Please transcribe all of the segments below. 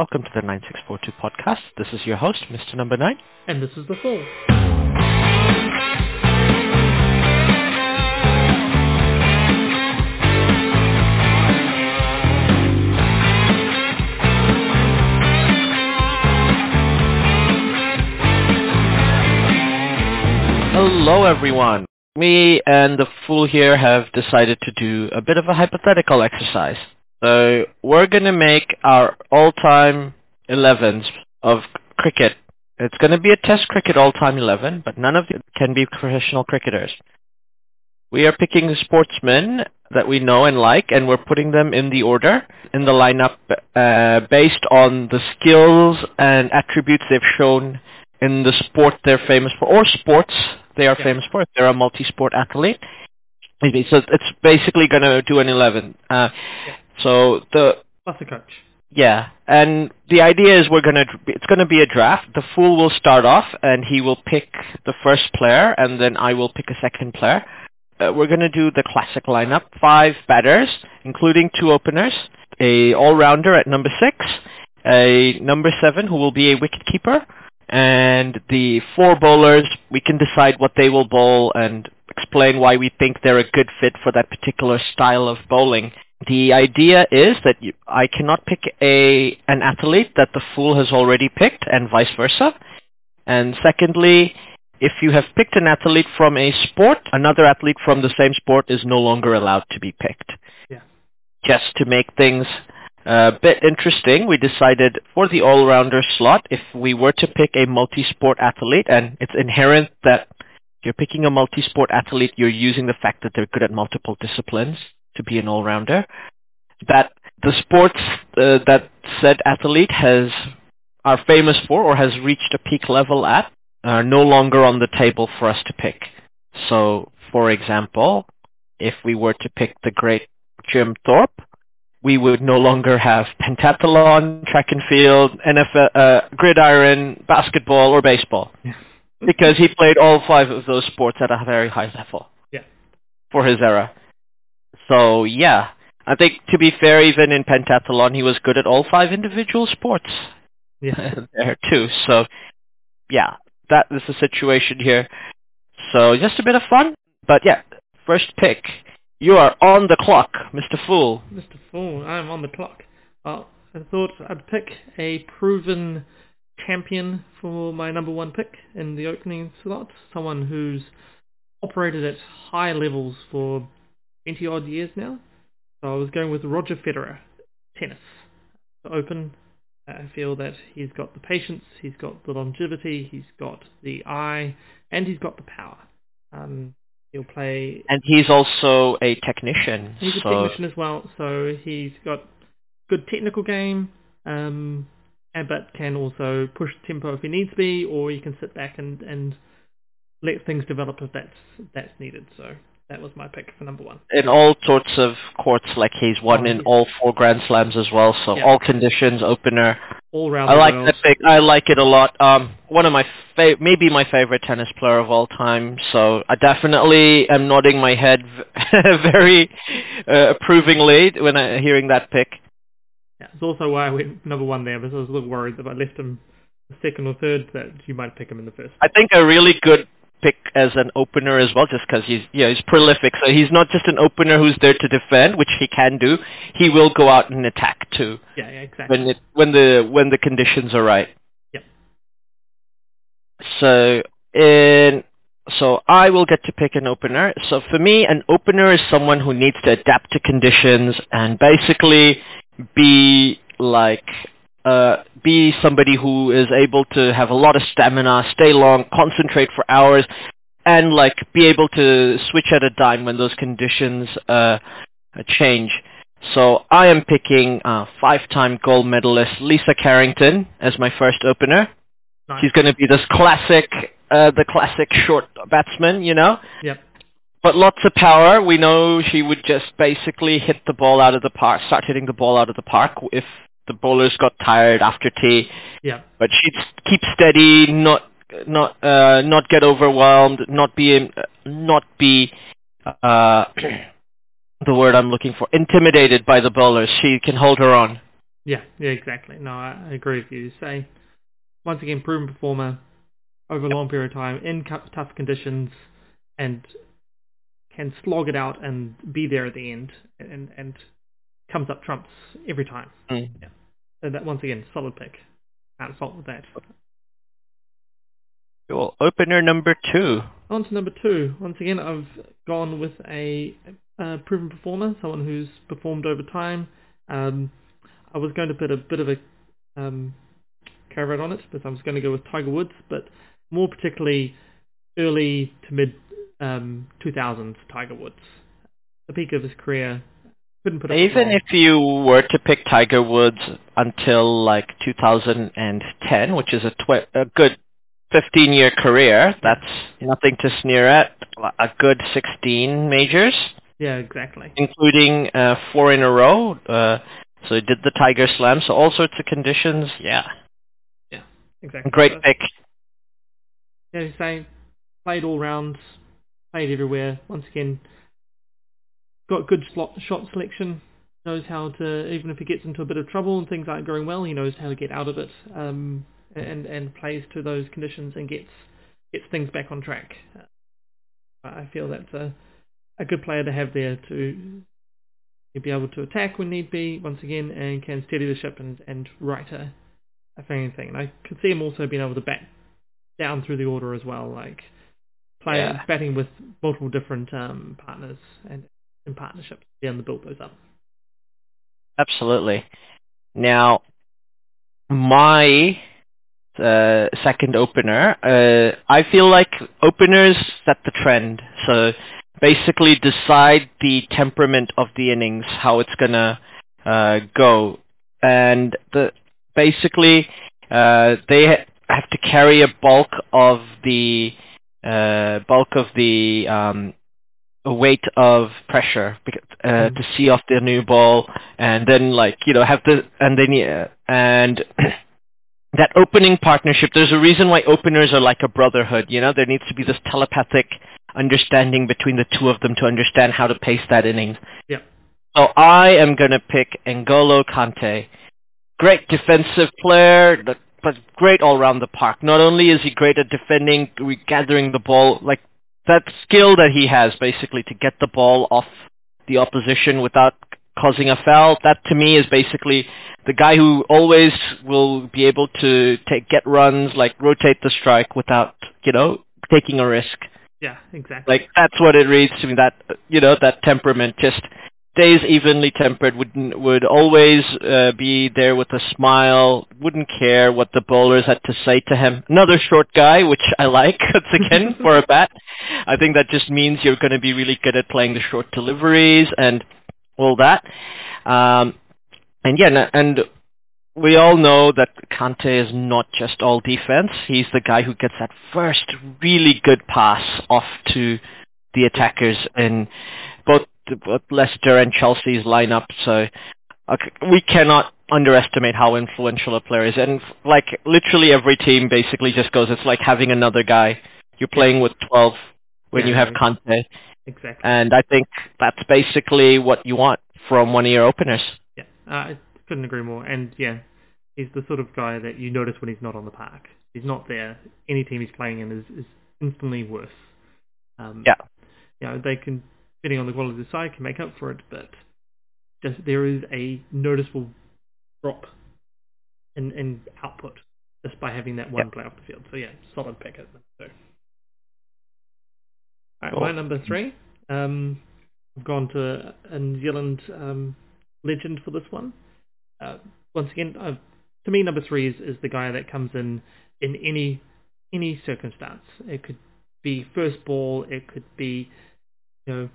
Welcome to the 9642 podcast. This is your host, Mr. Number 9. And this is the Fool. Hello, everyone. Me and the Fool here have decided to do a bit of a hypothetical exercise. So we're going to make our all-time 11s of cricket. It's going to be a test cricket all-time 11, but none of it can be professional cricketers. We are picking sportsmen that we know and like, and we're putting them in the order, in the lineup, uh, based on the skills and attributes they've shown in the sport they're famous for, or sports they are Yeah. famous for. If they're a multi-sport athlete. So it's basically going to do an 11. Uh, so the Plus a coach. yeah, and the idea is we're gonna it's gonna be a draft. The fool will start off, and he will pick the first player, and then I will pick a second player. Uh, we're gonna do the classic lineup: five batters, including two openers, a all-rounder at number six, a number seven who will be a wicket keeper, and the four bowlers. We can decide what they will bowl and explain why we think they're a good fit for that particular style of bowling. The idea is that you, I cannot pick a an athlete that the fool has already picked, and vice versa. And secondly, if you have picked an athlete from a sport, another athlete from the same sport is no longer allowed to be picked. Yeah. Just to make things a bit interesting, we decided for the all-rounder slot, if we were to pick a multi-sport athlete, and it's inherent that you're picking a multi-sport athlete, you're using the fact that they're good at multiple disciplines to be an all-rounder, that the sports uh, that said athlete has are famous for or has reached a peak level at are no longer on the table for us to pick. So, for example, if we were to pick the great Jim Thorpe, we would no longer have pentathlon, track and field, NFL, uh, gridiron, basketball, or baseball Yeah. because he played all five of those sports at a very high level Yeah. for his era. So yeah, I think to be fair, even in pentathlon, he was good at all five individual sports Yeah. there too. So yeah, that is the situation here. So just a bit of fun, but yeah, first pick. You are on the clock, Mr. Fool. Mr. Fool, I'm on the clock. Uh, I thought I'd pick a proven champion for my number one pick in the opening slot. Someone who's operated at high levels for 20 odd years now. So I was going with Roger Federer, tennis. Open, I feel that he's got the patience, he's got the longevity, he's got the eye, and he's got the power. Um, he'll play And he's also a technician. He's a technician as well, so he's got good technical game, um, but can also push tempo if he needs to be, or he can sit back and, and let things develop if that's that's needed. So that was my pick for number one. in all sorts of courts, like he's won Oh, in yeah. all four Grand Slams as well. So Yeah. all conditions, opener. All round I like world. that pick. I like it a lot. Um, one of my fa- maybe my favorite tennis player of all time. So I definitely am nodding my head very uh, approvingly when I hearing that pick. Yeah, it's also why I went number one there, because I was a little worried that if I left him second or third, that you might pick him in the first. I think a really good pick as an opener as well, just because he's yeah he's prolific. So he's not just an opener who's there to defend, which he can do. He will go out and attack too Yeah, yeah, exactly. when it when the when the conditions are right. Yep. So in so I will get to pick an opener. So for me, an opener is someone who needs to adapt to conditions and basically be like uh, be somebody who is able to have a lot of stamina, stay long, concentrate for hours, and like be able to switch at a dime when those conditions uh, change. So I am picking uh, five-time gold medalist Lisa Carrington as my first opener. Nice. She's going to be this classic, uh, the classic short batsman, you know. Yep. But lots of power. We know she would just basically hit the ball out of the park, start hitting the ball out of the park if the bowlers got tired after tea. Yep. But she'd keep steady, not not uh, not get overwhelmed, not be not be uh, the word I'm looking for, intimidated by the bowlers. She can hold her own. Yeah, yeah, exactly. No, I, I agree with you. Say, once again, proven performer over a long period of time in tough conditions and can slog it out and be there at the end and, and comes up trumps every time. Mm. So that once again, solid pick. Can't fault with that. Cool. Opener number two. On to number two. Once again, I've gone with a, uh proven performer, someone who's performed over time. Um, I was going to put a bit of a um, caveat on it, but I was going to go with Tiger Woods, but more particularly early to mid um, 2000s Tiger Woods. The peak of his career. Couldn't put Even if you were to pick Tiger Woods until like 2010, which is a, tw- a good 15-year career, that's nothing to sneer at. A good 16 majors, Yeah, exactly. including uh, four in a row. Uh, so he did the Tiger Slam, so all sorts of conditions. Yeah. Yeah, Exactly. great So, pick. Yeah, he's saying played all rounds, played everywhere. Once again, got good slot, shot selection. Knows how to, even if he gets into a bit of trouble and things aren't going well, he knows how to get out of it. Um, and and plays to those conditions and gets gets things back on track. Uh, I feel that's a a good player to have there to be able to attack when need be once again and can steady the ship and and right a a thing. And I could see him also being able to bat down through the order as well, like play Yeah. batting with multiple different um, partners and in partnerships, be able to build those up. Absolutely. Now, my uh, second opener, uh, I feel like openers set the trend. So basically decide the temperament of the innings, how it's gonna uh, go, and the basically uh, they ha- have to carry a bulk of the uh, bulk of the um, weight of pressure uh, Mm. to see off the new ball, and then like you know have the and then yeah, and that opening partnership. There's a reason why openers are like a brotherhood. You know, there needs to be this telepathic understanding between the two of them to understand how to pace that inning. Yep. So I am gonna pick N'Golo Kante. Great defensive player, but but great all around the park. Not only is he great at defending, gathering the ball, like that skill that he has basically to get the ball off the opposition without causing a foul. That to me is basically the guy who always will be able to take get runs, like rotate the strike without you know taking a risk. Yeah, exactly. Like that's what it reads to me. That you know that temperament just stays evenly tempered. Would would always uh, be there with a smile. Wouldn't care what the bowlers had to say to him. Another short guy, which I like. Once again for a bat, I think that just means you're going to be really good at playing the short deliveries and all that. Um, and yeah, and we all know that Kante is not just all defense. He's the guy who gets that first really good pass off to the attackers both Leicester and Chelsea's lineup. So okay, we cannot underestimate how influential a player is. And like literally every team basically just goes, it's like having another guy. You're playing with 12 when you have Kante. exactly. And I think that's basically what you want from one of your openers. Yeah, uh, I couldn't agree more. And yeah, he's the sort of guy that you notice when he's not on the park. He's not there. Any team he's playing in is, is instantly worse. Um, Yeah. You know, they can, depending on the quality of the side, can make up for it, but just there is a noticeable drop in, in output just by having that one play off the field. So yeah, solid pick at number two. Alright, Cool. my number three. Um, I've gone to a New Zealand um, legend for this one. Uh, once again, uh, to me, number three is, is the guy that comes in in any any circumstance. It could be first ball, it could be you know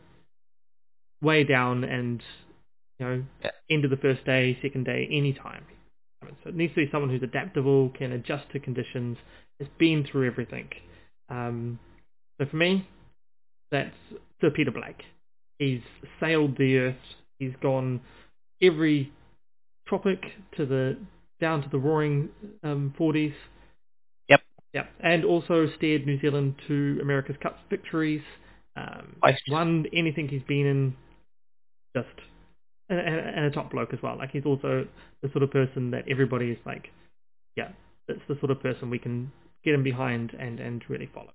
way down and you know Yeah. end of the first day, second day, any time. I mean, so it needs to be someone who's adaptable, can adjust to conditions, has been through everything. Um, so for me, that's Sir Peter Blake. He's sailed the earth. He's gone every tropic to the down to the roaring um, 40s. Yep. Yep. And also steered New Zealand to America's Cup victories. Um, won anything he's been in. Just and, and a top bloke as well. Like he's also the sort of person that everybody is like, yeah, that's the sort of person we can get him behind and and really follow.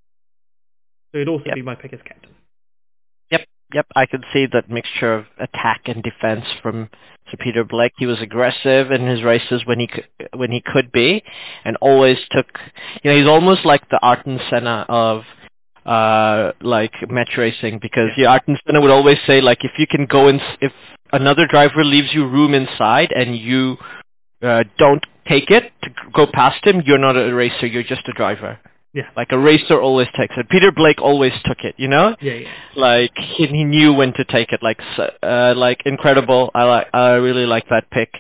So he'd also Yep. be my pick as captain. Yep, yep. I could see that mixture of attack and defense from Sir Peter Blake. He was aggressive in his races when he could, when he could be, and always took. You know, he's almost like the Ayrton Senna of uh like match racing because yeah. Ayrton Senna would always say like if you can go in if another driver leaves you room inside and you uh, don't take it to go past him, you're not a racer, you're just a driver. Yeah. Like a racer always takes it. Peter Blake always took it, you know? Yeah, yeah. Like he, he knew when to take it. Like s- uh, like incredible. I like I really like that pick.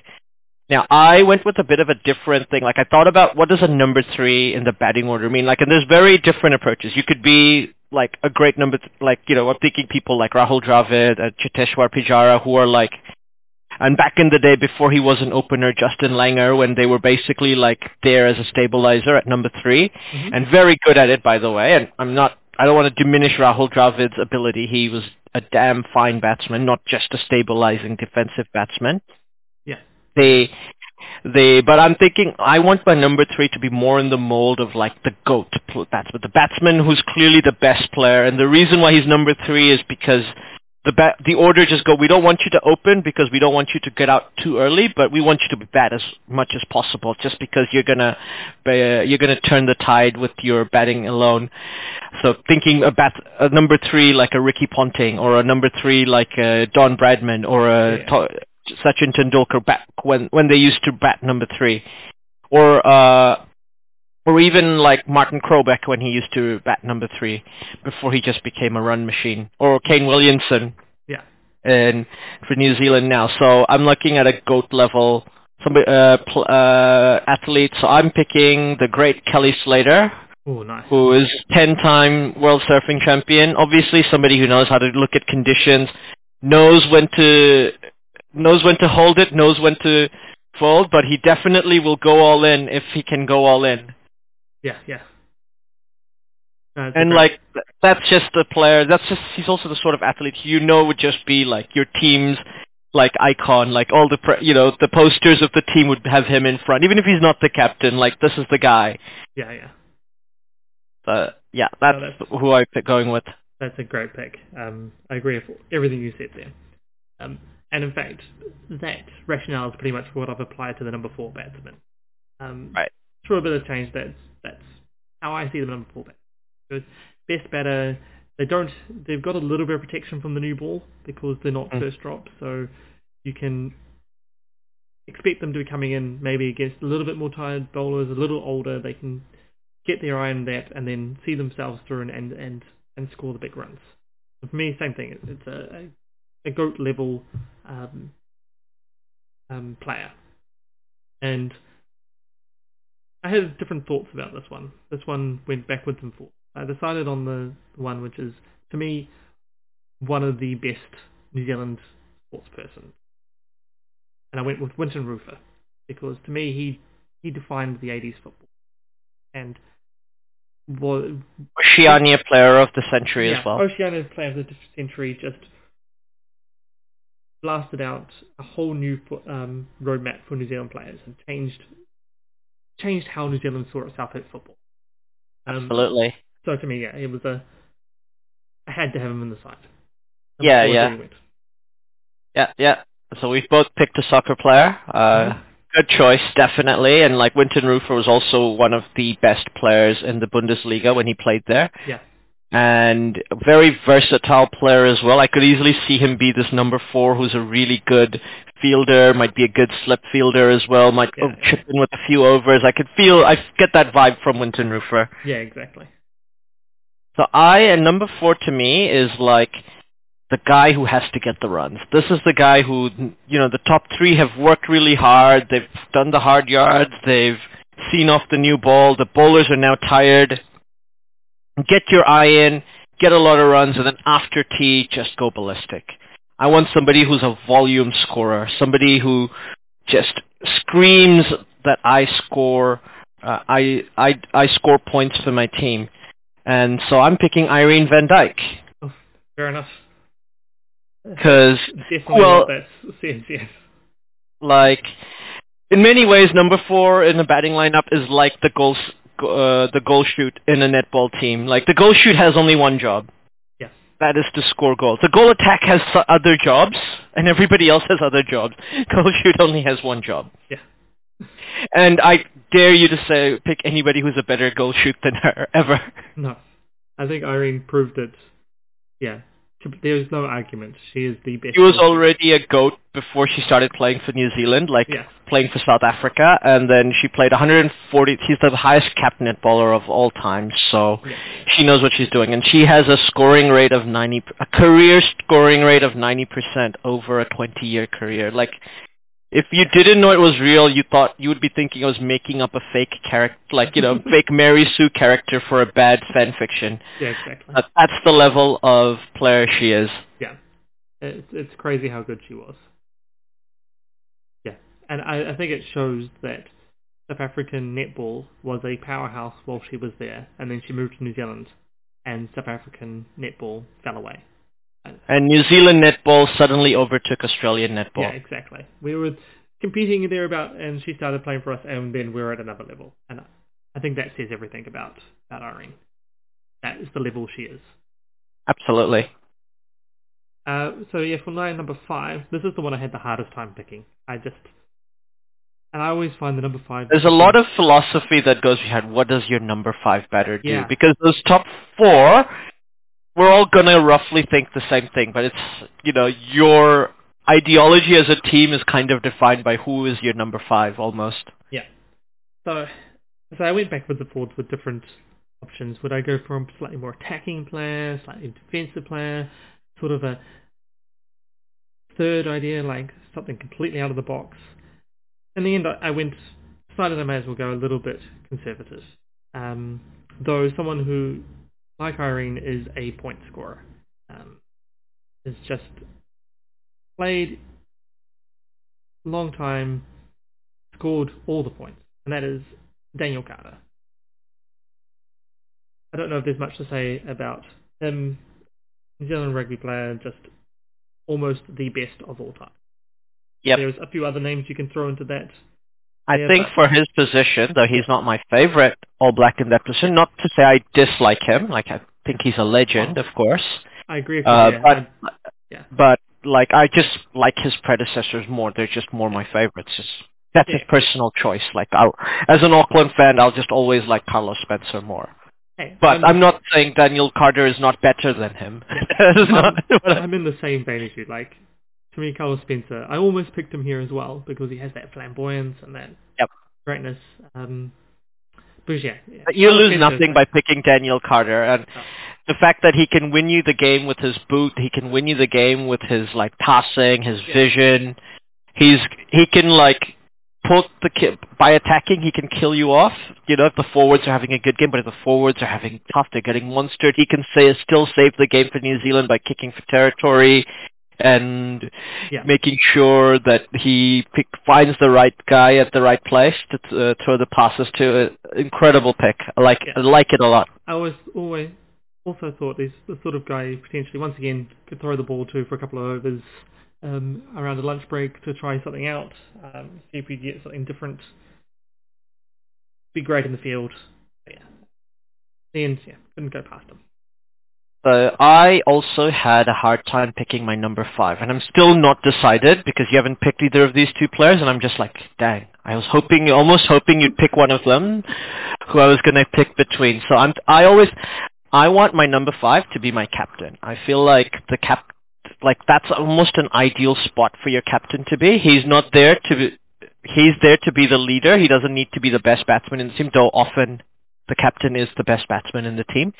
Now I went with a bit of a different thing. Like I thought about what does a number three in the batting order mean? Like and there's very different approaches. You could be like a great number, th- like you know, I'm thinking people like Rahul Dravid, uh, Cheteshwar Pujara, who are like and back in the day before he was an opener, Justin Langer, when they were basically like there as a stabilizer at number 3 Mhm. and very good at it, by the way. And I'm not, I don't want to diminish Rahul Dravid's ability. He was a damn fine batsman, not just a stabilizing defensive batsman. They, they, but I'm thinking I want my number three to be more in the mold of like the goat batsman, the batsman who's clearly the best player. And the reason why he's number three is because the bat, the order just go. We don't want you to open because we don't want you to get out too early, but we want you to be bat as much as possible, just because you're gonna uh, you're gonna turn the tide with your batting alone. So thinking a bat a number three like a Ricky Ponting or a number three like a Don Bradman or a Yeah. Sachin Tendulkar back when when they used to bat number three, or uh, or even like Martin Krobeck when he used to bat number three before he just became a run machine, or Kane Williamson Yeah. in for New Zealand now. So I'm looking at a goat level somebody uh, pl- uh, athlete. So I'm picking the great Kelly Slater, Oh, nice. who is 10-time world surfing champion. Obviously, somebody who knows how to look at conditions, knows when to knows when to hold it, knows when to fold, but he definitely will go all in if he can go all in. Yeah, yeah. No, And like that's just the player. That's just he's also the sort of athlete you know would just be like your team's like icon. Like all the pre- you know the posters of the team would have him in front, even if he's not the captain. Like this is the guy. yeah, yeah. But yeah, that's, that's- who I pick going with. That's a great pick. Um, I agree with everything you said there. Um, and in fact, that rationale is pretty much what I've applied to the number four batsman. Um, Right. Through a bit of change, that's that's how I see the number four batsman. Best batter, they don't. They've got a little bit of protection from the new ball because they're not Mm. first drop, so you can expect them to be coming in maybe against a little bit more tired bowlers, a little older. They can get their eye on that and then see themselves through and and and, and score the big runs. For me, same thing. It's- a a, a goat level um, um, player, and I had different thoughts about this one. This one went backwards and forwards. I decided on the one which is to me one of the best New Zealand sports person, and I went with Wynton Rufer because to me he he defined the 80s football and was Oceania player of the century yeah, as well. Oceania's player of the century just blasted out a whole new um, roadmap for New Zealand players and changed changed how New Zealand saw itself at football. Um, Absolutely. So to me, yeah, it was a I had to have him in the side. Yeah, Before yeah. went. Yeah, yeah. So we've both picked a soccer player. Uh, Mhm. Good choice, definitely. And like Wynton Rufer was also one of the best players in the Bundesliga when he played there. Yeah. And a very versatile player as well. I could easily see him be this number four who's a really good fielder, might be a good slip fielder as well, might Yeah. chip in with a few overs. I could feel, I get that vibe from Wynton Rufer. Yeah, exactly. So I and number four to me is like the guy who has to get the runs. This is the guy who, you know, the top three have worked really hard. They've done the hard yards. They've seen off the new ball. The bowlers are now tired. Get your eye in, get a lot of runs, and then after tea, just go ballistic. I want somebody who's a volume scorer, somebody who just screams that I score, uh, I, I, I score points for my team. And so I'm picking Irene Van Dyk. Fair enough. Because well, CNCF. like in many ways, number four in the batting lineup is like the goal s- uh, the goal shoot in a netball team. Like the goal shoot has only one job. Yes. That is to score goals. The goal attack has other jobs, and everybody else has other jobs. Goal shoot only has one job. Yeah. And I dare you to say pick anybody who's a better goal shoot than her ever. No. I think Irene proved it. Yeah. There's no argument. She is the best. She was already a goat before she started playing for New Zealand, like Yeah. Playing for South Africa, and then she played 140. She's the highest capped netballer of all time, so Yeah. she knows what she's doing, and she has a scoring rate of 90, a career scoring rate of 90% over a 20-year career. Like, if you didn't know it was real, you thought you would be thinking I was making up a fake character, like you know, fake Mary Sue character for a bad fan fiction. Yeah, exactly. But that's the level of player she is. yeah. It's, it's crazy how good she was. And I, I think it shows that South African netball was a powerhouse while she was there, and then she moved to New Zealand, and South African netball fell away. And- And New Zealand netball suddenly overtook Australian netball. Yeah, exactly. We were competing there about, and she started playing for us, and then we were at another level. And I think that says everything about about Irene. That is the level she is. Absolutely. Uh, so yeah, for line number five, this is the one I had the hardest time picking. I just, and I always find the number five. There's a lot of philosophy that goes behind what does your number five batter do? Yeah. Because those top four, we're all gonna roughly think the same thing, but it's you know your ideology as a team is kind of defined by who is your number five almost. yeah. So, so I went backwards and forwards with different options. Would I go for a slightly more attacking player, slightly defensive player, sort of a third idea, like something completely out of the box? In the end, I I went, decided I may as well go a little bit conservative. Um, though someone who, like Irene, is a point scorer. Um, is just played a long time, scored all the points, and that is Daniel Carter. I don't know if there's much to say about him. New Zealand rugby player, just almost the best of all time. Yep. There's a few other names you can throw into that. I Yeah, think for his position, though he's not my favorite All Black in that position, not to say I dislike him, like I think he's a legend, of course. I agree with you. Uh, yeah. but yeah. but like I just like his predecessors more. They're just more my favorites. Just, that's Yeah. a personal choice. Like I'll, as an Auckland fan, I'll just always like Carlos Spencer more. hey, But I'm not saying Daniel Carter is not better than him. Not I'm in the same vein as you. Like, to me, Carlos Spencer, I almost picked him here as well because he has that flamboyance and that Yep. greatness. Um, but yeah, yeah. you Carlos lose Spencer, nothing by picking Daniel Carter, and Oh. the fact that he can win you the game with his boot, he can win you the game with his like passing, his Yeah. vision. He's he can like put the ki- by attacking, he can kill you off. You know, if the forwards are having a good game, but if the forwards are having tough, they're getting monstered. He can say still save the game for New Zealand by kicking for territory and Yeah. making sure that he pick, finds the right guy at the right place to uh, throw the passes to. Uh, incredible pick. I like Yeah. I like it a lot. I was always also thought he's the sort of guy potentially once again could throw the ball to for a couple of overs um, around a lunch break to try something out, um, see if we get something different. Be great in the field. But yeah, end, yeah, couldn't go past him. So I also had a hard time picking my number five, and I'm still not decided because you haven't picked either of these two players, and I'm just like, dang. I was hoping, almost hoping you'd pick one of them, who I was going to pick between. So I'm, I always, I want my number five to be my captain. I feel like the cap, like that's almost an ideal spot for your captain to be. He's not there to, be, he's there to be the leader. He doesn't need to be the best batsman in the team, though often the captain is the best batsman in the team.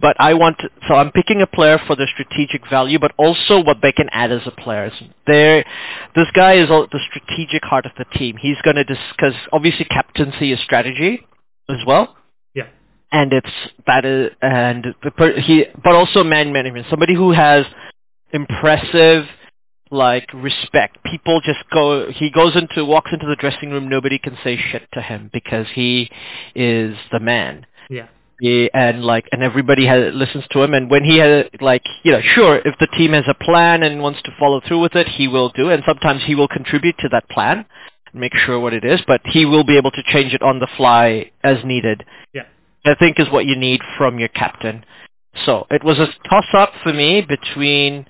But I want, to, so I'm picking a player for the strategic value, but also what they can add as a player. There, this guy is all- the strategic heart of the team. He's going to discuss, obviously captaincy is strategy as well. Yeah. And it's, that is, and the, he, but also man management. Somebody who has impressive, like respect. People just go. He goes into walks into the dressing room. Nobody can say shit to him because he is the man. Yeah. happy and like and everybody has listens to him and when he has like you know sure if the team has a plan and wants to follow through with it he will do and sometimes he will contribute to that plan and make sure what it is but he will be able to change it on the fly as needed Yeah. i think is what you need from your captain so it was a toss up for me between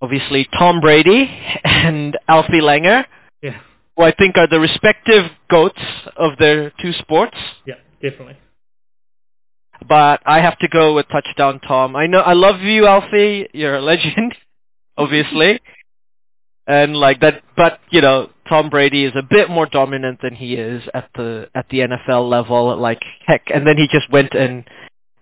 obviously tom brady and alfie langer Yeah. who i think are the respective goats of their two sports Yeah. Definitely. but I have to go with touchdown Tom. I know I love you, Alfie. You're a legend, obviously, and like that. But you know, Tom Brady is a bit more dominant than he is at the at the NFL level. Like heck, and then he just went and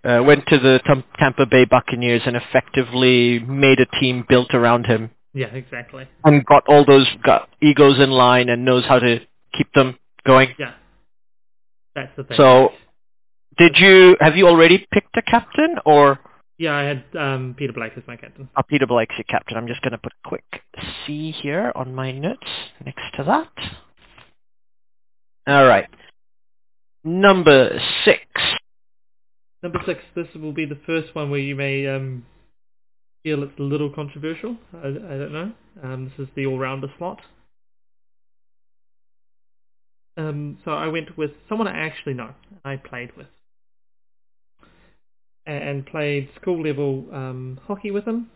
uh, went to the Tam- Tampa Bay Buccaneers and effectively made a team built around him Yeah. Exactly. and got all those got egos in line and knows how to keep them going. Yeah. That's the thing. So, did you have you already picked a captain or? yeah, I had um, Peter Blake as my captain. Uh, Peter Blake's your captain. I'm just going to put a quick C here on my notes next to that. All right. Number six. Number six. This will be the first one where you may um, feel it's a little controversial. I, I don't know. Um, this is the all-rounder slot. Um, so I went with someone I actually know. I played with. And played school level um, hockey with him,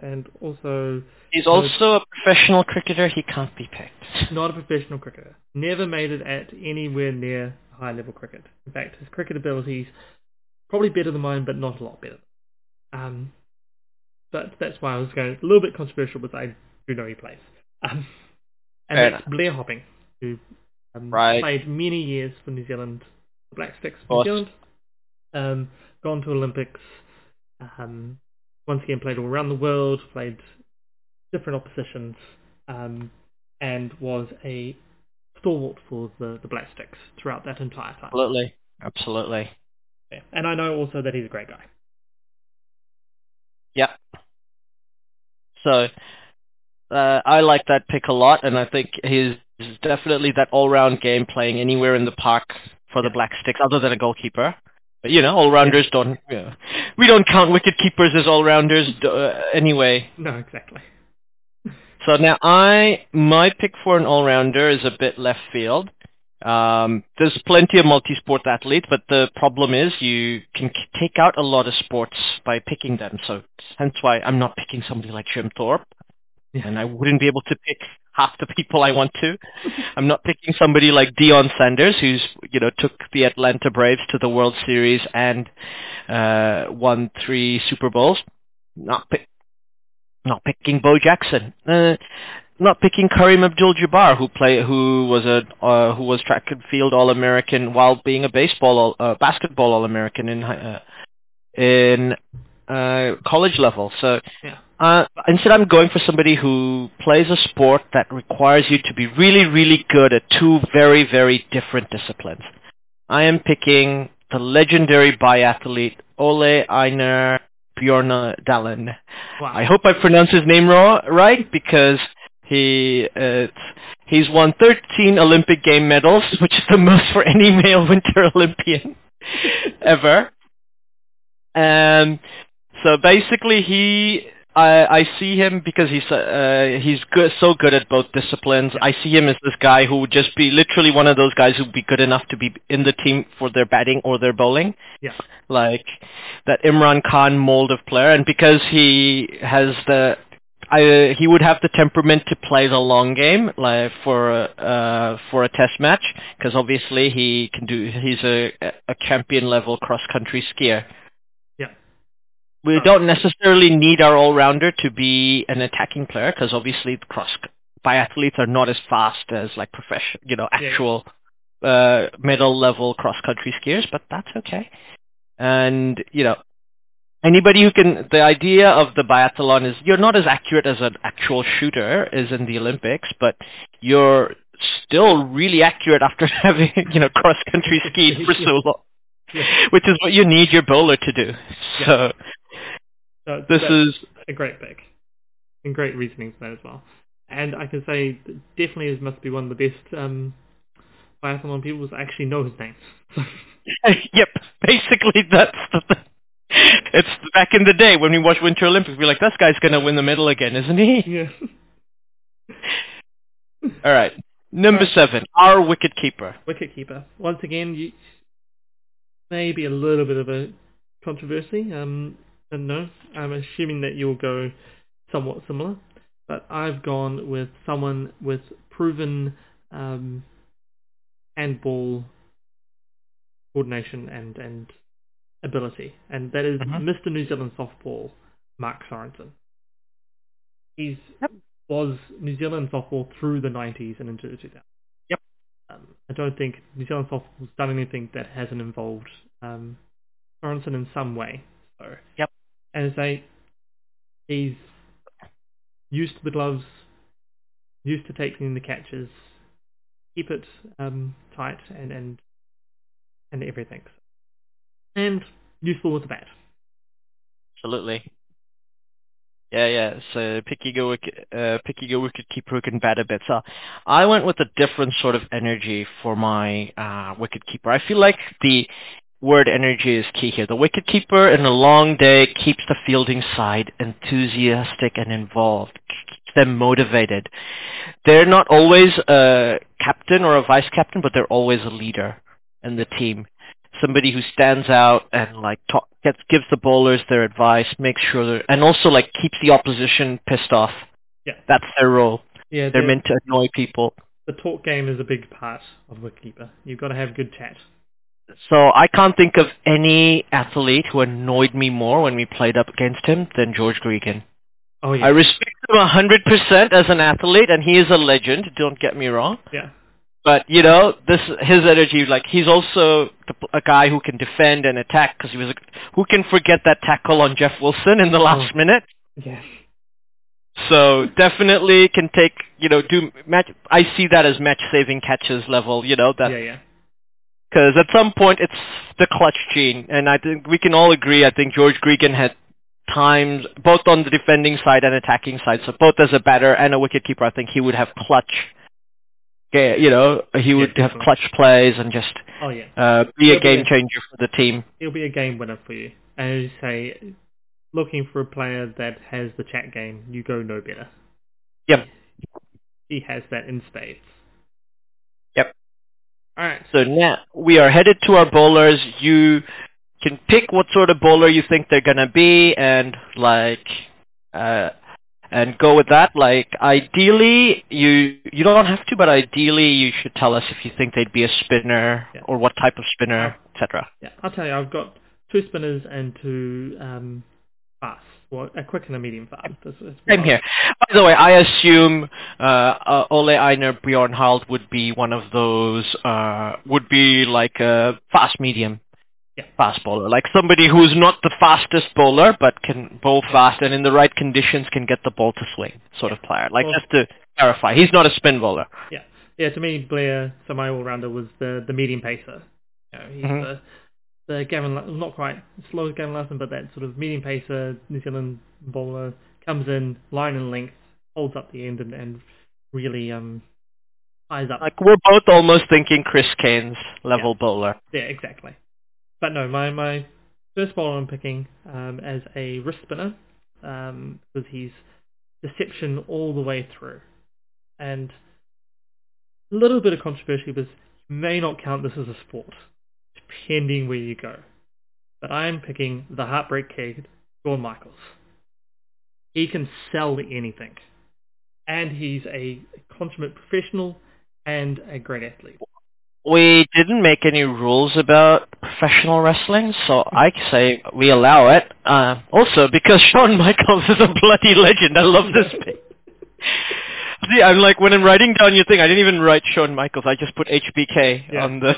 and also He's also a professional cricketer. He can't be picked. not a professional cricketer. Never made it at anywhere near high level cricket. In fact, his cricket abilities probably better than mine, but not a lot better. Um, but that's why I was going a little bit controversial, but I do know he plays. Um, and Fair that's Blair Hopping, who um, Right. played many years for New Zealand, the Black Sticks of New. Zealand. Um, gone to Olympics. Um, once again, played all around the world. Played different oppositions. Um, and was a stalwart for the, the Black Sticks throughout that entire time. Absolutely. Absolutely. Yeah. And I know also that he's a great guy. Yeah. So, uh, I like that pick a lot, and I think he's definitely that all-round game playing anywhere in the park for the Black Sticks, other than a goalkeeper. But you know, all-rounders don't. You know, we don't count wicket keepers as all-rounders uh, anyway. No, exactly. So now I my pick for an all-rounder is a bit left field. Um, there's plenty of multi-sport athletes, but the problem is you can k- take out a lot of sports by picking them. So hence why I'm not picking somebody like Jim Thorpe, Yeah. and I wouldn't be able to pick half the people I want to. I'm not picking somebody like Deion Sanders, who's you know took the Atlanta Braves to the World Series and uh, won three Super Bowls. Not pick, not picking Bo Jackson. Uh, not picking Kareem Abdul-Jabbar, who play who was a uh, who was track and field All-American while being a baseball all, uh, basketball All-American in uh, in uh, college level. So Yeah. uh, instead, I'm going for somebody who plays a sport that requires you to be really, really good at two very, very different disciplines. I am picking the legendary biathlete Ole Einar Bjørndalen. Wow. I hope I pronounced his name raw, right because he uh, he's won 13 Olympic game medals, which is the most for any male Winter Olympian ever. And so basically, he I, I see him because he's uh, he's good, so good at both disciplines. I see him as this guy who would just be literally one of those guys who'd be good enough to be in the team for their batting or their bowling Yeah. like that Imran Khan mold of player, and because he has the, I, he would have the temperament to play the long game, like for a, uh, for a test match, because obviously he can do. He's a a champion level cross country skier. Yeah. We don't necessarily need our all rounder to be an attacking player, because obviously the cross biathletes are not as fast as like professional, you know, Yeah. actual uh, middle level cross country skiers, but that's okay and you know anybody who can the idea of the biathlon is you're not as accurate as an actual shooter is in the olympics but you're still really accurate after having you know cross country skied for so long Yeah. which is what you need your bowler to do so So this is a great pick. And great reasoning for that as well. And I can say definitely it must be one of the best um, biathlon people actually know his name. yep, basically that's the thing. It's back in the day when we watched Winter Olympics, we're like, this guy's going to win the medal again, isn't he? yeah. All right. Number Right. seven, our wicket keeper. Wicket keeper. Once again, you, maybe a little bit of a controversy. Um, and no, I'm assuming that you'll go somewhat similar. But I've gone with someone with proven um, handball coordination and, and ability, and that is Mhm. Mr. New Zealand softball, Mark Sorensen. He's Yep. was New Zealand softball through the 90s and into the 2000s. Yep. Um, I don't think New Zealand softball's done anything that hasn't involved um, Sorensen in some way. So, Yep. As I, he's used to the gloves, used to taking the catches, keep it um, tight and, and and everything. And useful with the bat. Absolutely. Yeah, yeah. So picky go wicket, uh, picky go wicket keeper who can bat a bit. So I went with a different sort of energy for my uh, wicket keeper. I feel like the word energy is key here. The wicket keeper in a long day keeps the fielding side enthusiastic and involved, keeps them motivated. They're not always a captain or a vice captain, but they're always a leader in the team somebody who stands out and like talk, gets gives the bowlers their advice, makes sure they're, and also like keeps the opposition pissed off. Yeah. That's their role. Yeah, They're the, meant to annoy people. the talk game is a big part of wicketkeeper. You've got to have good chat. So I can't think of any athlete who annoyed me more when we played up against him than George Gregan. Oh yeah, I respect him a hundred percent as an athlete, and he is a legend. Don't get me wrong. yeah, But you know, this his energy, like he's also a guy who can defend and attack because he was a, who can forget that tackle on Jeff Wilson in the oh. last Oh. minute. yeah, So definitely can take, you know, do match. I see that as match saving catches level, you know, that yeah, yeah. because at some point it's the clutch gene, and I think we can all agree. I think George Gregan had times both on the defending side and attacking side. So both as a batter and a wicketkeeper, I think he would have clutch. Yeah, you know, he would have definitely. clutch plays and just Oh yeah. uh, be He'll a be game a- changer for the team. He'll be a game winner for you. And as you say, looking for a player that has the chat game, you go no better. Yep. He has that in spades. Yep. All right. So now we are headed to our bowlers. You can pick what sort of bowler you think they're gonna be, and like, uh, and go with that. Like, ideally, you you don't have to, but ideally, you should tell us if you think they'd be a spinner Yeah. or what type of spinner, etc. Yeah, I'll tell you, I've got two spinners and two um, fast. Well, a quick and a medium fast. That's- that's Same here. By the way, I assume uh, uh, Ole Einar Bjørndalen would be one of those. Uh, would be like a fast medium. Yeah. Fast bowler, like somebody who's not the fastest bowler, but can bowl fast and in the right conditions can get the ball to swing, sort of player. Like Well- just to clarify, he's not a spin bowler. Yeah, yeah. To me, Blair, so my all-rounder was the the medium pacer. You know, he's Mhm. the the Gavin, not quite as slow as Gavin Larsen, but that sort of medium pacer New Zealand bowler comes in line and length, holds up the end, and, and really um ties up. Like we're both almost thinking Chris Cairns' level bowler. Yeah, exactly. But no, my my first bowler I'm picking um, as a wrist spinner um, because he's deception all the way through, and a little bit of controversy because you may not count this as a sport, depending where you go. But I am picking the Heartbreak Kid, Shawn Michaels. He can sell anything, and he's a consummate professional and a great athlete. We didn't make any rules about professional wrestling, so I say we allow it. Uh, also, because Shawn Michaels is a bloody legend, I love this pick. See, I'm like, when I'm writing down your thing, I didn't even write Shawn Michaels, I just put HBK Yeah. on the...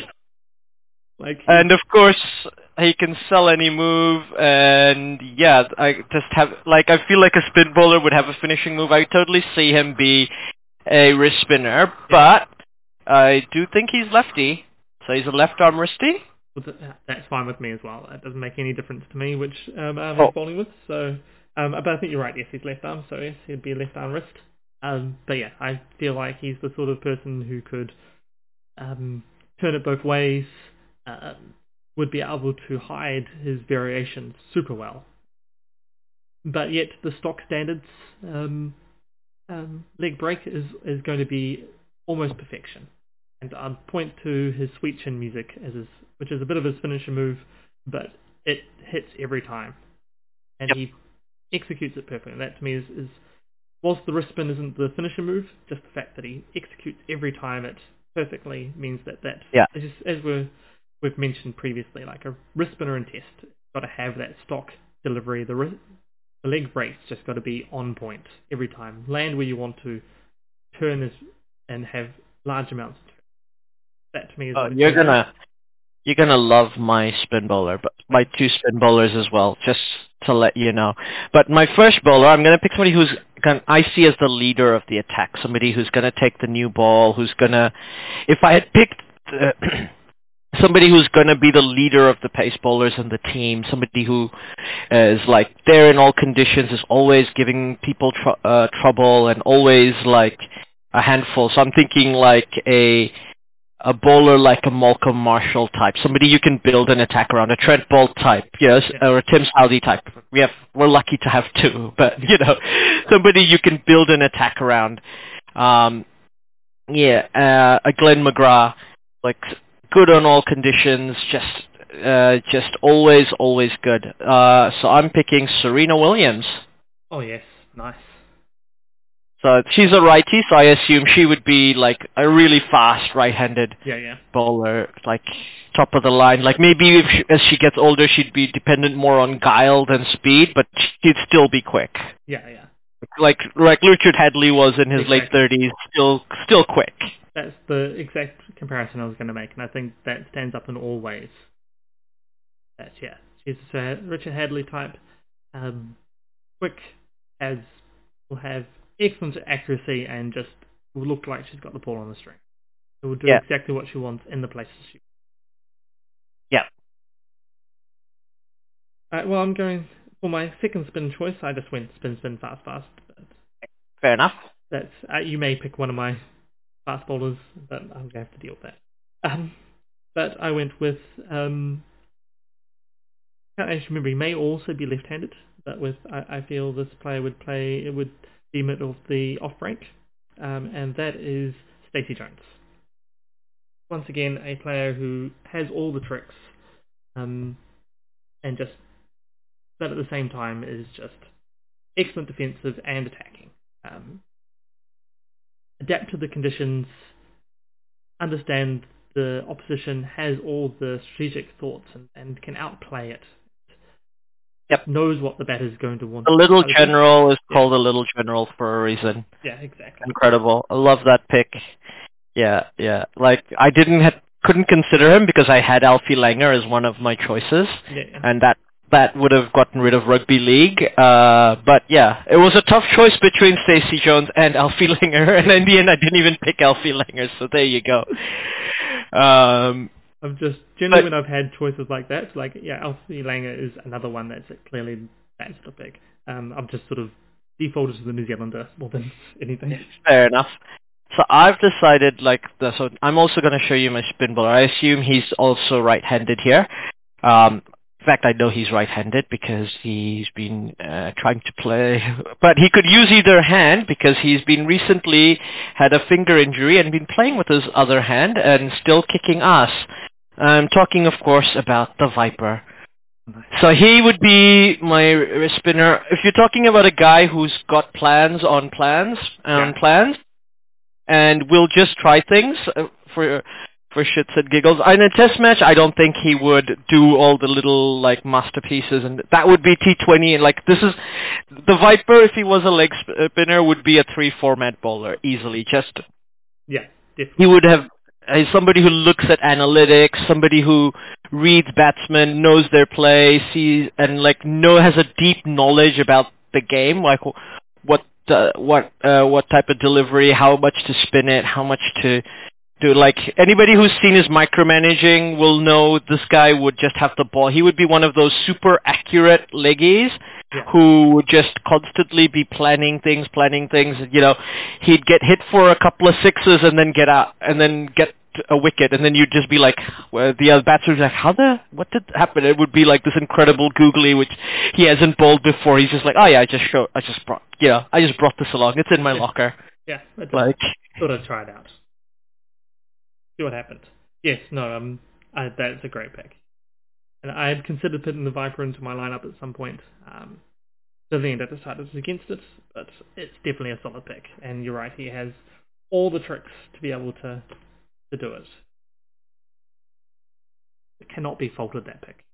Like And of course, he can sell any move, and yeah, I just have, like, I feel like a spin bowler would have a finishing move. I totally see him be a wrist spinner, but I do think he's lefty, so he's a left arm wristy. Well, that's fine with me as well. That doesn't make any difference to me which um, arm Oh. he's bowling with. So, um, but I think you're right. Yes, he's left arm, so yes, he'd be a left arm wrist. Um, but yeah, I feel like he's the sort of person who could um, turn it both ways, uh, would be able to hide his variations super well. But yet the stock standards um, um, leg break is, is going to be almost perfection. And I'd point to his sweet chin music as his, which is a bit of his finisher move, but it hits every time. And Yep. he executes it perfectly. And that to me is, is whilst the wrist spin isn't the finisher move, just the fact that he executes every time it perfectly means that that Yeah. as, as we're, we've mentioned previously, like a wrist spinner and test, got to have that stock delivery. The, wri- the leg break's just got to be on point every time. Land where you want to, turn is, and have large amounts of. That to me is Oh, you're gonna you're gonna love my spin bowler, but my two spin bowlers as well, just to let you know. But my first bowler, I'm gonna pick somebody who's gonna, I see as the leader of the attack, somebody who's gonna take the new ball, who's gonna. If I had picked. Uh, Somebody who's going to be the leader of the pace bowlers and the team, somebody who is like there in all conditions, is always giving people tr- uh, trouble and always like a handful. So I'm thinking like a a bowler like a Malcolm Marshall type, somebody you can build an attack around, a Trent Boult type, yes, or a Tim Southee type. We have we're lucky to have two, but you know, somebody you can build an attack around. Um, yeah, uh, a Glenn McGrath, like good on all conditions, just uh, just always always good. Uh, so I'm picking Serena Williams. Oh yes, nice. So she's a righty, so I assume she would be like a really fast right-handed Yeah, yeah. bowler, like top of the line. Like maybe if she, as she gets older, she'd be dependent more on guile than speed, but she'd still be quick. Yeah, yeah. Like like Richard Hadlee was in his late thirties, still still quick. That's the exact comparison I was going to make, and I think that stands up in all ways. That yeah, she's a Richard Hadlee type, um, quick, has will have excellent accuracy and just will look like she's got the ball on the string. It will do Yeah. exactly what she wants in the places she. Yeah. Alright, well, I'm going for my second spin choice. I just went spin, spin, fast, fast. Fair enough. that's uh, you may pick one of my fast bowlers, but I'm going to have to deal with that. Um, but I went with um, can't actually remember. He may also be left-handed, but with I, I feel this player would play it would mid of the off break, um, and that is Stacey Jones. Once again, a player who has all the tricks, um, and just but at the same time is just excellent defensive and attacking. Um, adapt to the conditions, understand the opposition, has all the strategic thoughts and, and can outplay it. Yep. Knows what the batter's going to want. The little general is Yeah. called a little general for a reason. Yeah, exactly. Incredible. I love that pick. Yeah, yeah. Like I didn't ha- couldn't consider him because I had Alfie Langer as one of my choices, Yeah, and that that would have gotten rid of rugby league. Uh, but yeah, it was a tough choice between Stacey Jones and Alfie Langer, and in the end, I didn't even pick Alfie Langer. So there you go. Um, I've just generally But- when I've had choices like that, like yeah, Alfie Langer is another one that's clearly that sort of pick. Um, I've just sort of defaulted to the New Zealander more than anything. Fair enough. So I've decided, like, the, so I'm also going to show you my spin bowler. I assume he's also right-handed here. Um, in fact, I know he's right-handed because he's been uh, trying to play, but he could use either hand because he's been recently had a finger injury and been playing with his other hand and still kicking ass. I'm talking, of course, about the Viper. So he would be my spinner. If you're talking about a guy who's got plans on plans on Yeah. plans, and will just try things uh, for for shits and giggles. In a test match, I don't think he would do all the little like masterpieces, and that would be T20. And like this is the Viper, if he was a leg uh, spinner, would be a three format bowler easily. Just Yeah, definitely. he would have uh, somebody who looks at analytics, somebody who reads batsmen, knows their play, sees and like know has a deep knowledge about the game, like what uh, what uh, what type of delivery, how much to spin it, how much to do. Like anybody who's seen his micromanaging will know this guy would just have the ball. He would be one of those super accurate leggies Yeah. who would just constantly be planning things, planning things. You know, he'd get hit for a couple of sixes and then get out, and then get a wicket, and then you'd just be like, well, the other batsman's like, how the, what did happen? It would be like this incredible googly, which he hasn't bowled before. He's just like, oh yeah, I just show, I just brought, you know, I just brought this along. It's in my locker. Yeah, just Like, thought I'd try it out. See what happens. Yes, no, um, I, that's a great pick. And I had considered putting the Viper into my lineup at some point. Um, so then I decided against it, but it's definitely a solid pick. And you're right, he has all the tricks to be able to to do it. It cannot be faulted that pick.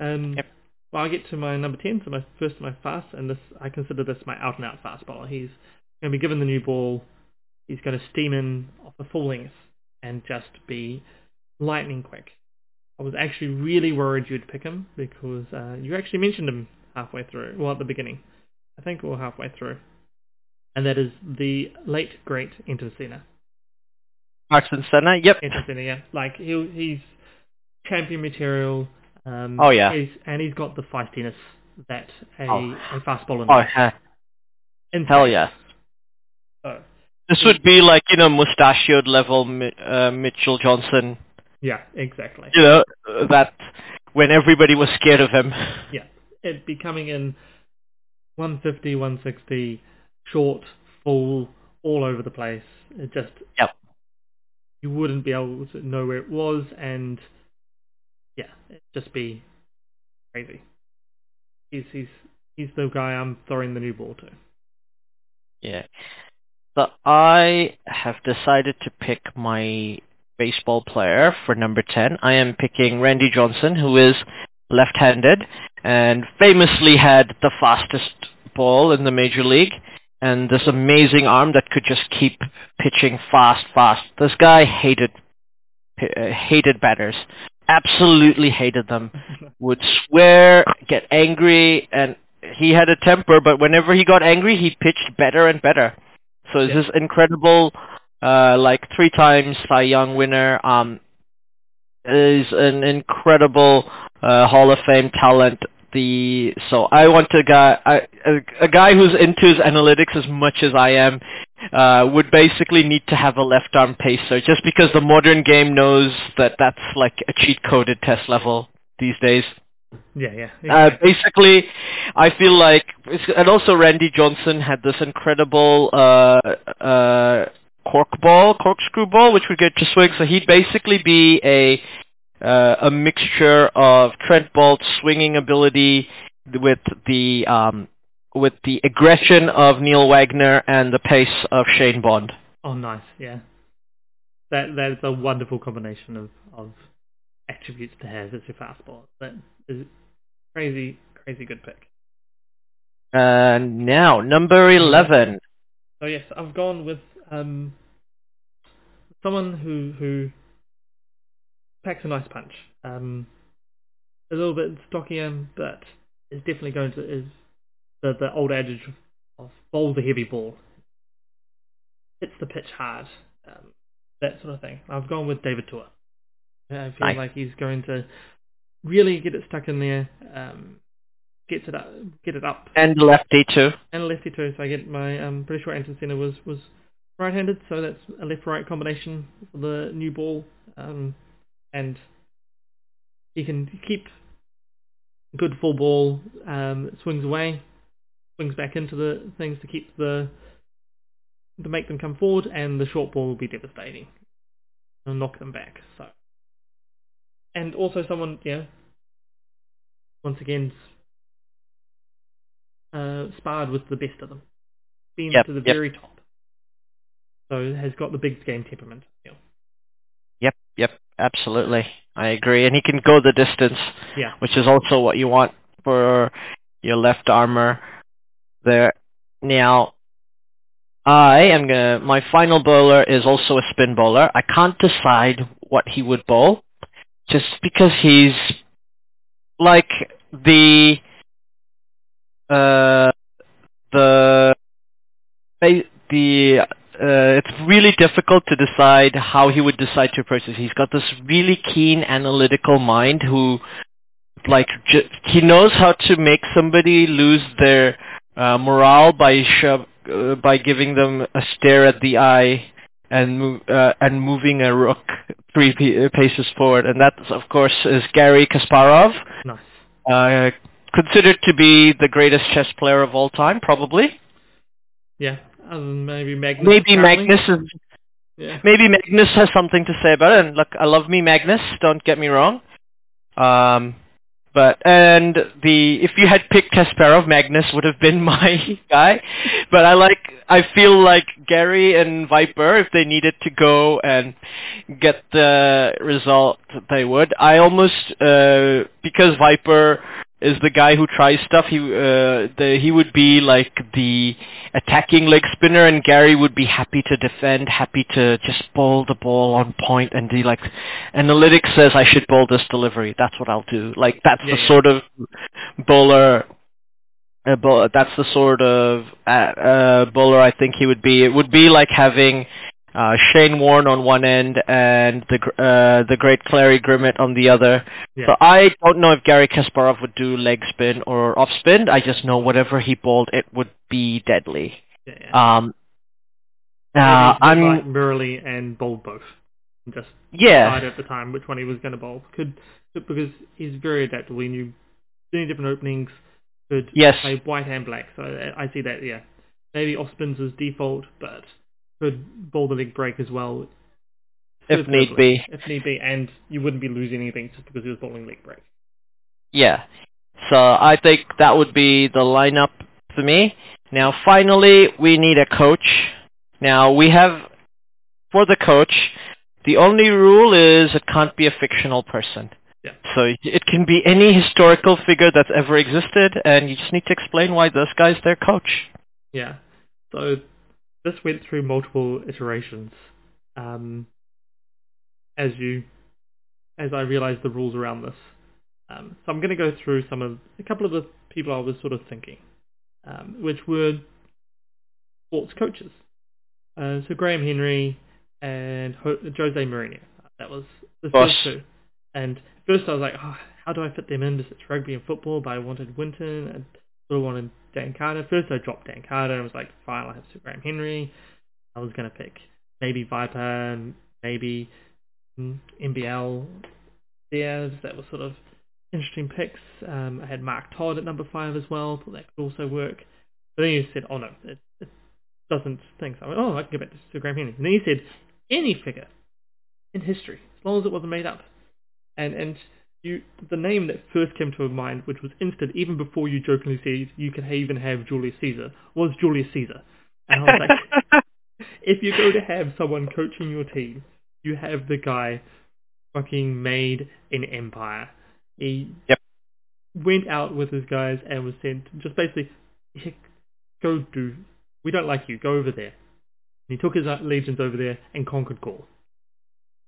Um, Yep. well, I get to my number ten, so my first my fast, and this I consider this my out and out fast bowler. He's going to be given the new ball. He's going to steam in off the full length and just be lightning quick. I was actually really worried you'd pick him because uh, you actually mentioned him halfway through, well at the beginning, I think, or halfway through, and that is the late great Ayrton Senna. Ayrton Senna, yep. Ayrton Senna, yeah, like he he's champion material. Um, Oh, yeah. he's, and he's got the feistiness that a, Oh. a fast bowler Oh, yeah. In hell yeah. so, This would be like, you know, mustachioed level uh, Mitchell Johnson, yeah, exactly. you know, that when everybody was scared of him. Yeah, it be coming in 150, 160, short, full, all over the place. It just Yep. You wouldn't be able to know where it was, and yeah, it'd just be crazy. He's he's he's the guy I'm throwing the new ball to. Yeah. But I have decided to pick my baseball player for number 10. I am picking Randy Johnson, who is left-handed and famously had the fastest ball in the major league and this amazing arm that could just keep pitching fast, fast. This guy hated uh, hated batters. Absolutely hated them. Would swear, get angry, and he had a temper, but whenever he got angry, he pitched better and better. So Yeah. this incredible, uh, like three times Cy Young winner, um, is an incredible uh, Hall of Fame talent. The so I want a guy, I, a, a guy who's into his analytics as much as I am. Uh, would basically need to have a left arm pacer just because the modern game knows that that's like a cheat coded test level these days. yeah, yeah. Uh, basically, I feel like, and also Randy Johnson had this incredible uh, uh, cork ball, corkscrew ball, which would get to swing. So he'd basically be a uh, a mixture of Trent Boult's swinging ability with the um, with the aggression of Neil Wagner and the pace of Shane Bond. oh, nice. Yeah, that that is a wonderful combination of of attributes to have as your fastball. That is crazy, crazy good pick. Uh, now number eleven. So yes, I've gone with um, someone who who packs a nice punch. Um, a little bit stockier, but is definitely going to is the the old adage of bowl the heavy ball. Hits the pitch hard, um, that sort of thing. I've gone with David Tua. I feel Nice. like he's going to really get it stuck in there. Um, gets it up, get it up And lefty too. and lefty too. So I get my um, pretty sure Ayrton Senna was was right-handed, so that's a left-right combination for the new ball, um, and he can keep good full ball. Um, swings away, swings back into the things to keep the to make them come forward, and the short ball will be devastating. It'll knock them back. So, and also someone, yeah, once again, uh, sparred with the best of them, been Yep, to the yep. very top. So has got the big game temperament. Yeah. Yep, yep, absolutely. I agree. And he can go the distance, yeah. which is also what you want for your left armor there. Now, I am gonna, my final bowler is also a spin bowler. I can't decide what he would bowl, just because he's like the, uh, the, the, uh, it's really difficult to decide how he would decide to approach this. He's got this really keen analytical mind who, like, j- he knows how to make somebody lose their uh, morale by shove, uh, by giving them a stare at the eye and move, uh, and moving a rook three p- paces forward, and that of course is Garry Kasparov, Nice. uh, considered to be the greatest chess player of all time, probably. Yeah. Other than maybe Magnus. Maybe apparently. Magnus is Yeah. maybe Magnus has something to say about it. And look, I love me Magnus. Don't get me wrong. Um, but and the if you had picked Kasparov, Magnus would have been my guy. But I like I feel like Gary and Viper, if they needed to go and get the result, they would. I almost uh, because Viper is the guy who tries stuff. He uh, the, he would be like the attacking leg spinner, and Gary would be happy to defend, happy to just bowl the ball on point, and be like, analytics says I should bowl this delivery. That's what I'll do. Like that's Yeah, the yeah. sort of bowler. Uh, bowl, that's the sort of uh, uh, bowler I think he would be. It would be like having uh, Shane Warne on one end and the gr- uh, the great Clarrie Grimmett on the other. Yeah. So I don't know if Garry Kasparov would do leg spin or off spin. I just know whatever he bowled, it would be deadly. Yeah. yeah. Um, uh, I'm like Murley and bowled both. And just yeah decided at the time which one he was going to bowl. Could because he's very adaptable. He knew many different openings. Could yes play white and black. So I, I see that. Yeah, maybe off spins as default, but could bowl the leg break as well. if need be. If need be, and you wouldn't be losing anything just because he was bowling leg break. Yeah. So I think that would be the lineup for me. Now finally we need a coach. Now we have for the coach the only rule is it can't be a fictional person. Yeah. So it- it can be any historical figure that's ever existed and you just need to explain why this guy's their coach. Yeah. So this went through multiple iterations. Um, as you, as I realized the rules around this. Um, so I'm going to go through some of a couple of the people I was sort of thinking, um, which were sports coaches. Uh, so Graham Henry and Ho- Jose Mourinho. That was the first two. And first I was like, oh, how do I fit them in? Because it's rugby and football, but I wanted Wynton and sort wanted Dan Carter. First I dropped Dan Carter and was like, fine, I'll have Sir Graham Henry. I was going to pick maybe Viper, maybe MBL Diaz. That was sort of interesting picks. Um, I had Mark Todd at number five as well. Thought that could also work. But then you said, oh no, it, it doesn't think so. I went, oh, I can go back to Sir Graham Henry. And then you said, any figure in history, as long as it wasn't made up. And and you, the name that first came to my mind, which was instant, even before you jokingly said you could even have Julius Caesar, was Julius Caesar. And I was like, if you go to have someone coaching your team, you have the guy fucking made an empire. He Yep. went out with his guys and was sent just basically, go do, we don't like you, go over there. And he took his uh, legions over there and conquered Gaul.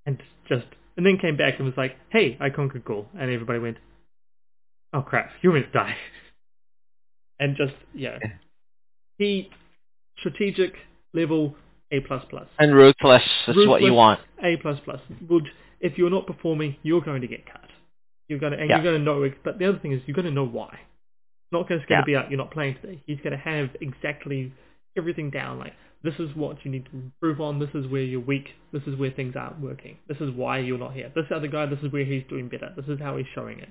And just, and then came back and was like, hey, I conquered Gaul. And everybody went, oh crap, to die. And just, yeah. Yeah. He, strategic level, A++. and ruthless is what you want. A++. Would, if you're not performing, you're going to get cut. You're going to, and Yeah. you're going to know it. But the other thing is, you're going to know why. It's not just going Yeah. to be out, you're not playing today. He's going to have exactly everything down. Like, this is what you need to improve on. This is where you're weak. This is where things aren't working. This is why you're not here. This other guy, this is where he's doing better. This is how he's showing it.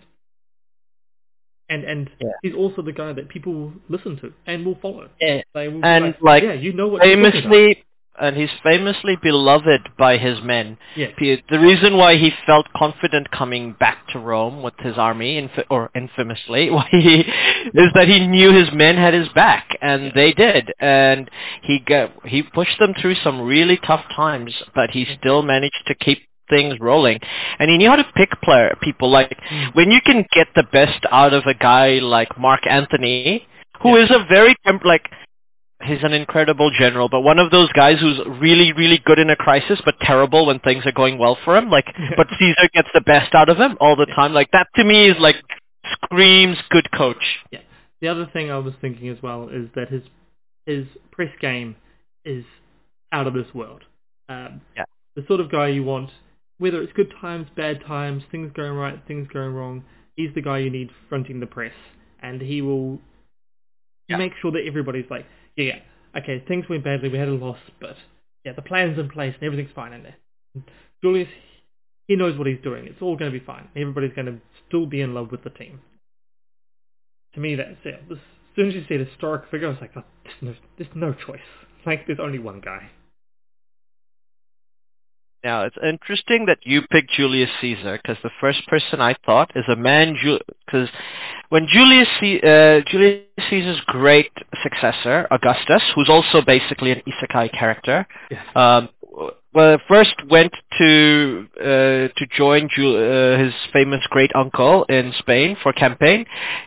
And and Yeah. he's also the guy that people will listen to and will follow. Yeah. They will And, like, yeah, you know what. Famously, and he's famously beloved by his men. P- The reason why he felt confident coming back to Rome with his army, inf- or infamously, why he, is that he knew his men had his back, and Yeah. they did, and he got, he pushed them through some really tough times, but he still managed to keep things rolling, and he knew how to pick player people. Like Mm. when you can get the best out of a guy like Mark Anthony, who Yeah. is a very temp- like he's an incredible general, but one of those guys who's really, really good in a crisis, but terrible when things are going well for him. Like, but Caesar gets the best out of him all the time. Like that to me is like screams good coach. Yeah. The other thing I was thinking as well is that his his press game is out of this world. Um, Yeah. The sort of guy you want, whether it's good times, bad times, things going right, things going wrong. He's the guy you need fronting the press, and he will Yeah. make sure that everybody's like, yeah, okay, things went badly, we had a loss, but yeah, the plan's in place and everything's fine in there. Julius, he knows what he's doing. It's all going to be fine. Everybody's going to still be in love with the team. To me, that's it. As soon as you said historic figure, I was like, oh, there's, no, there's no choice. Like, there's only one guy. Now, it's interesting that you picked Julius Caesar because the first person I thought is a man, because when Julius, C- uh, Julius Caesar's great successor, Augustus, who's also basically an isekai character, Yes. um, well, first went to uh, to join Ju- uh, his famous great uncle in Spain for campaign.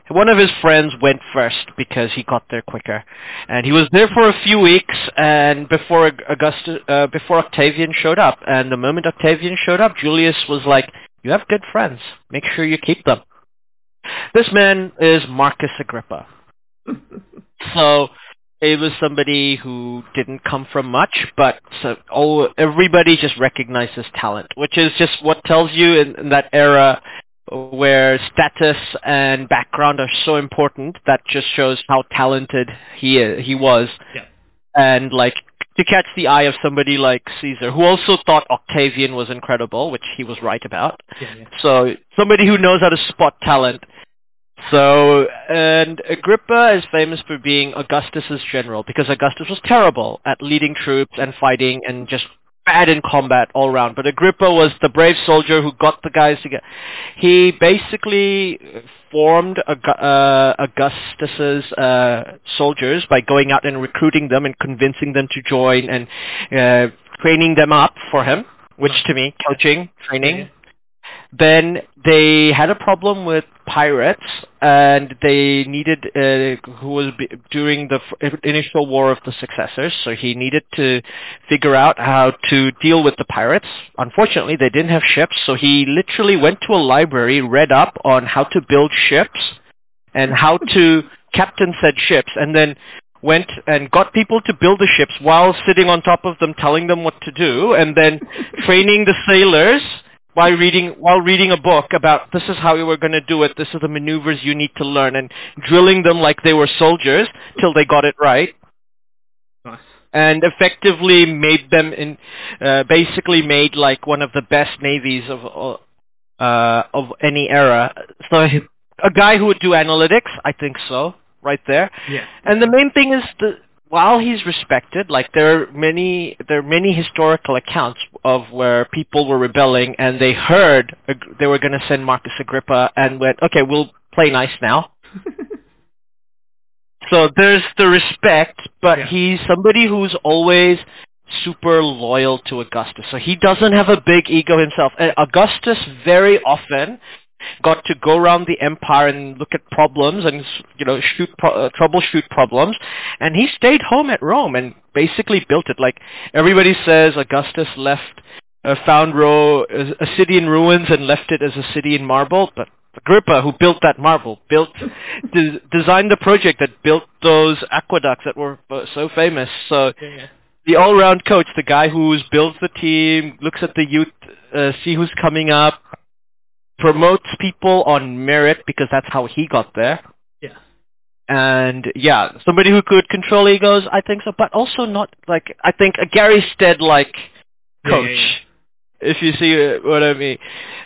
One of his friends went first because he got there quicker, and he was there for a few weeks. And before Augustus, uh, before Octavian showed up, and the moment Octavian showed up, Julius was like, "You have good friends. Make sure you keep them." This man is Marcus Agrippa. so it was somebody who didn't come from much, but so, oh, everybody just recognized his talent, which is just what tells you in, in that era where status and background are so important. That just shows how talented he he was, Yeah. and like to catch the eye of somebody like Caesar, who also thought Octavian was incredible, which he was right about. Yeah, yeah. So somebody who knows how to spot talent. So, and Agrippa is famous for being Augustus's general because Augustus was terrible at leading troops and fighting and just bad in combat all around. But Agrippa was the brave soldier who got the guys together. He basically formed uh, Augustus's uh, soldiers by going out and recruiting them and convincing them to join and uh, training them up for him, which to me, coaching, training. Then they had a problem with pirates, and they needed uh, who was during the f- initial war of the successors. So he needed to figure out how to deal with the pirates. Unfortunately, they didn't have ships, so he literally went to a library, read up on how to build ships and how to captain said ships, and then went and got people to build the ships while sitting on top of them, telling them what to do, and then training the sailors while reading while reading a book about this is how we were going to do it, this are the maneuvers you need to learn, and drilling them like they were soldiers till they got it right, Nice. and effectively made them in uh, basically made like one of the best navies of uh, of any era. So a guy who would do analytics, I think so, right there. Yeah. And the main thing is the while he's respected, like there are many there are many historical accounts of where people were rebelling and they heard they were going to send Marcus Agrippa and went, okay, we'll play nice now. So there's the respect, but Yeah. he's somebody who's always super loyal to Augustus. So he doesn't have a big ego himself. And Augustus very often got to go around the empire and look at problems and you know shoot pro- uh, troubleshoot problems. And he stayed home at Rome and basically built it. Like everybody says Augustus left uh, found Ro- a a city in ruins and left it as a city in marble. But Agrippa who built that marble built de- designed the project that built those aqueducts that were uh, so famous. So Yeah, the all-round coach, the guy who's builds the team, looks at the youth, uh, see who's coming up, promotes people on merit because that's how he got there. Yeah. And yeah, somebody who could control egos, I think so, but also not like I think a Gary Stead like coach. yeah, yeah. If you see what I mean.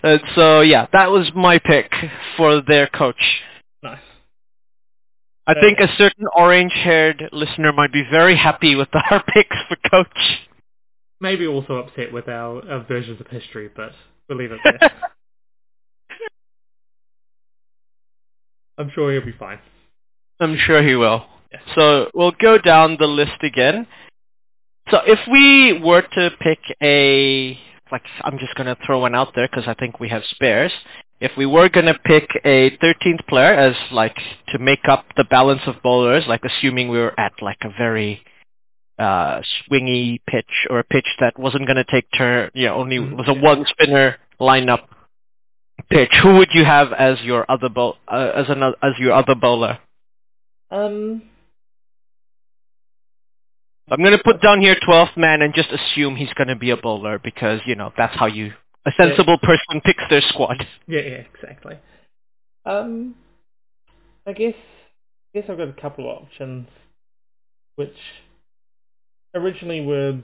And so yeah, that was my pick for their coach. Nice. I Uh, think a certain orange-haired listener might be very happy with our picks for coach. Maybe also upset with our, our versions of history, but we'll leave it there. I'm sure he'll be fine. I'm sure he will. Yeah. So we'll go down the list again. So if we were to pick a, like, I'm just going to throw one out there because I think we have spares. If we were going to pick a 13th player as, like, to make up the balance of bowlers, like assuming we were at, like, a very uh, swingy pitch or a pitch that wasn't going to take turn, you know, only Mhm. was a one-spinner lineup pitch, who would you have as your other bowl, uh, as, another, as your other bowler? Um, I'm going to put down here 12th man and just assume he's going to be a bowler because, you know, that's how you, a sensible person picks their squad. yeah, yeah, exactly. Um, I guess, I guess I've got a couple of options, which originally were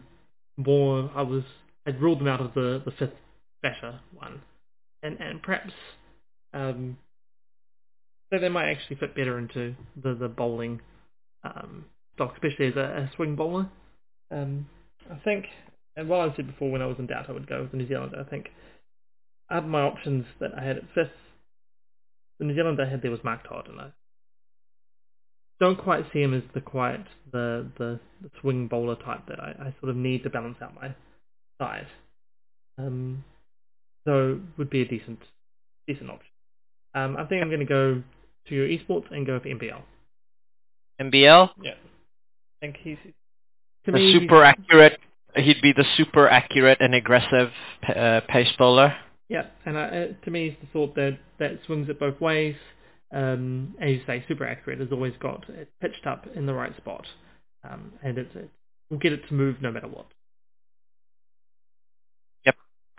more I was I'd ruled them out of the, the fifth better one, and and perhaps um, so they might actually fit better into the the bowling um, stock, especially as a, a swing bowler. Um, I think, and while I said before when I was in doubt I would go with the New Zealander, I think out of my options that I had at fifth, the New Zealander I had there was Mark Todd, and I don't quite see him as the quiet, the, the, the swing bowler type that I, I sort of need to balance out my side. Um, so would be a decent decent option. Um, I think I'm going to go to your esports and go for MBL. MBL, Yeah. I think he's to the super he's- accurate. He'd be the super accurate and aggressive uh, pace bowler. Yeah, and I, uh, to me, it's the sort that that swings it both ways. Um, as you say, super accurate has always got it pitched up in the right spot, um, and it's it will get it to move no matter what.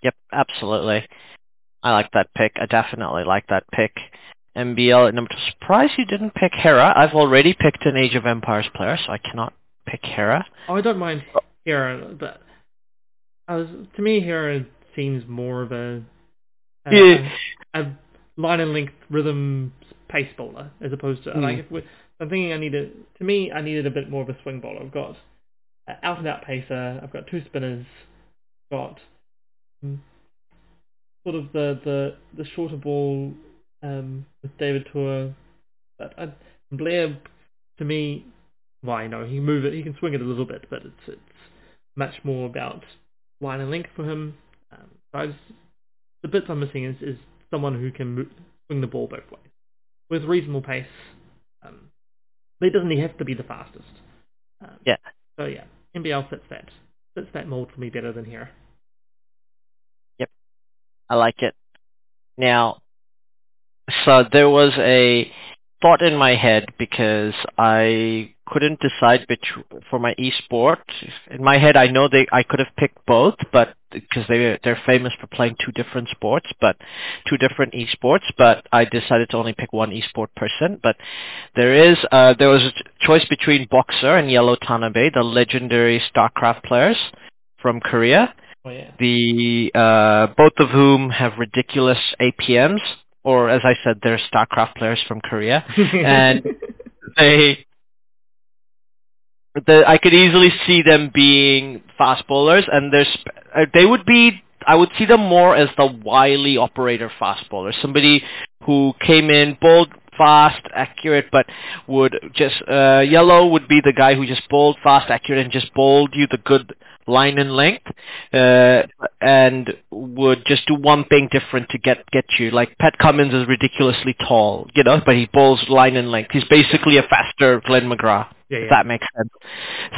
Yep, absolutely. I like that pick. I definitely like that pick. MBL, and I'm surprised you didn't pick Hera. I've already picked an Age of Empires player, so I cannot pick Hera. Oh, I don't mind Hera, but I was, to me, Hera seems more of a a, Yeah. a, line and length rhythm pace bowler as opposed to Mm. like if we, I'm thinking I needed to me I needed a bit more of a swing bowler. I've got out and out pacer. I've got two spinners. Got mm, sort of the the the shorter ball um, with David Tua. But uh, Blair to me, well, I know he can move it. He can swing it a little bit, but it's it's much more about line and length for him. Um, so I was, the bits I'm missing is, is someone who can mo- swing the ball both ways with reasonable pace. Um, but it doesn't have to be the fastest. Um, Yeah. So yeah, MBL fits that fits that mold for me better than Hera. I like it. Now, so there was a thought in my head because I couldn't decide between for my esport. In my head, I know they I could have picked both, but because they they're famous for playing two different sports, but two different esports. But I decided to only pick one esport person. But there is uh, there was a choice between Boxer and Yellow Tanabe, the legendary StarCraft players from Korea Oh yeah. the uh, both of whom have ridiculous APMs, or as I said, they're StarCraft players from Korea. And- They, the, I could easily see them being fast bowlers, and there's uh, they would be. I would see them more as the wily operator fast bowler, somebody who came in bowled fast, accurate, but would just uh, yellow would be the guy who just bowled fast, accurate, and just bowled you the good line and length, uh, and would just do one thing different to get get you. Like Pat Cummins is ridiculously tall, you know, but he bowls line and length. He's basically a faster Glenn McGrath. yeah, If that makes sense.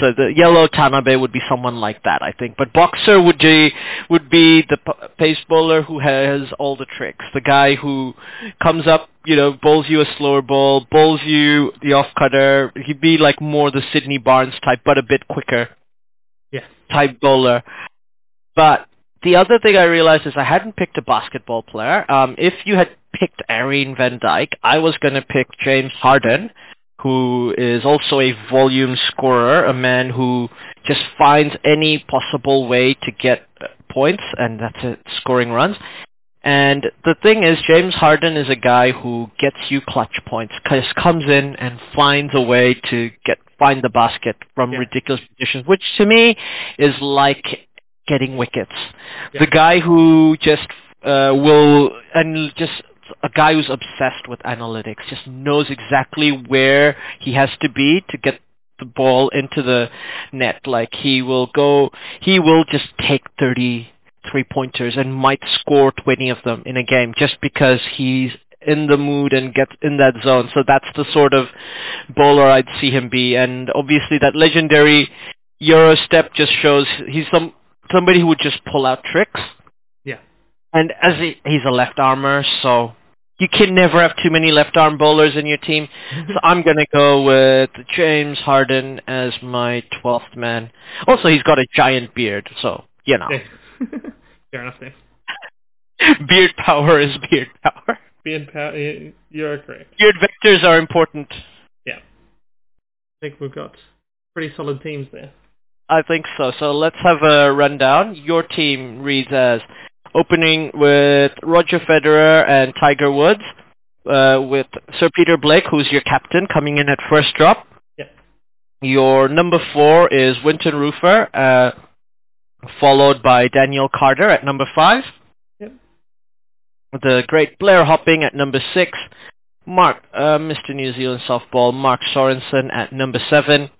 So the yellow Tanabe would be someone like that, I think. But boxer would be would be the p- pace bowler who has all the tricks. The guy who comes up, you know, bowls you a slower ball, bowls you the off cutter. He'd be like more the Sydney Barnes type, but a bit quicker Yeah. type bowler. But the other thing I realized is I hadn't picked a basketball player. Um, if you had picked Irene Van Dyk, I was going to pick James Harden, who is also a volume scorer, a man who just finds any possible way to get uh, points, and that's it, scoring runs. And the thing is, James Harden is a guy who gets you clutch points, just comes in and finds a way to get find the basket from Yeah. ridiculous positions, which to me is like getting wickets. Yeah. The guy who just uh, will and just a guy who's obsessed with analytics, just knows exactly where he has to be to get the ball into the net. Like he will go, he will just take 30 three pointers and might score 20 of them in a game just because he's in the mood and gets in that zone. So that's the sort of bowler I'd see him be. And obviously that legendary Euro step just shows he's some somebody who would just pull out tricks. Yeah. And as he, he's a left armer, so you can never have too many left arm bowlers in your team. Mm-hmm. So I'm gonna go with James Harden as my twelfth man. Also, he's got a giant beard, so you know, Yeah. Fair enough there. beard power is beard power. Being power, you're correct. Beard vectors are important. Yeah. I think we've got pretty solid teams there. I think so. So let's have a rundown. Your team reads as opening with Roger Federer and Tiger Woods, uh, with Sir Peter Blake, who's your captain, coming in at first drop. Yep. Your number four is Wynton Rufer, uh, followed by Daniel Carter at number five. Yep. The great Blair Hopping at number six. Mark, uh, Mr. New Zealand softball, Mark Sorensen at number seven.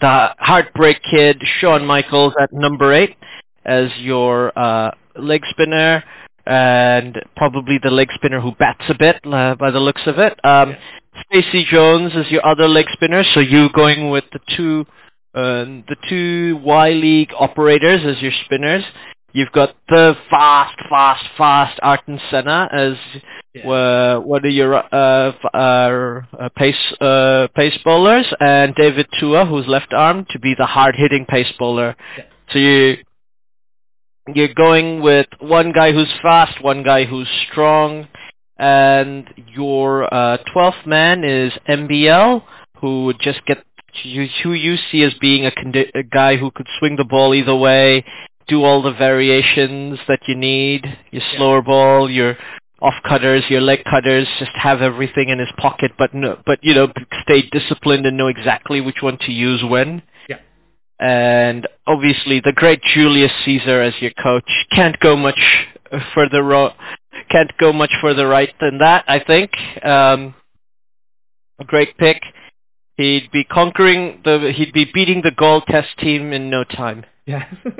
The Heartbreak Kid, Shawn Michaels at number eight as your uh, leg spinner and probably the leg spinner who bats a bit uh, by the looks of it. Um, Stacey Jones is your other leg spinner, so you going with the two uh, the two Y League operators as your spinners. You've got the fast, fast, fast Ayrton Senna as Yeah. uh, one of your uh, f- uh, uh, pace uh, pace bowlers, and David Tua, who's left arm, to be the hard hitting pace bowler. Yeah. So you you're going with one guy who's fast, one guy who's strong, and your uh, 12th man is MBL, who would just get who you see as being a, condi- a guy who could swing the ball either way, do all the variations that you need, your Yeah. slower ball, your off cutters, your leg cutters, just have everything in his pocket, but no, but you know, stay disciplined and know exactly which one to use when. Yeah. And obviously, the great Julius Caesar as your coach can't go much further. Ro- can't go much further right than that. I think. Um, a great pick. He'd be conquering the. He'd be beating the gold test team in no time. Yeah.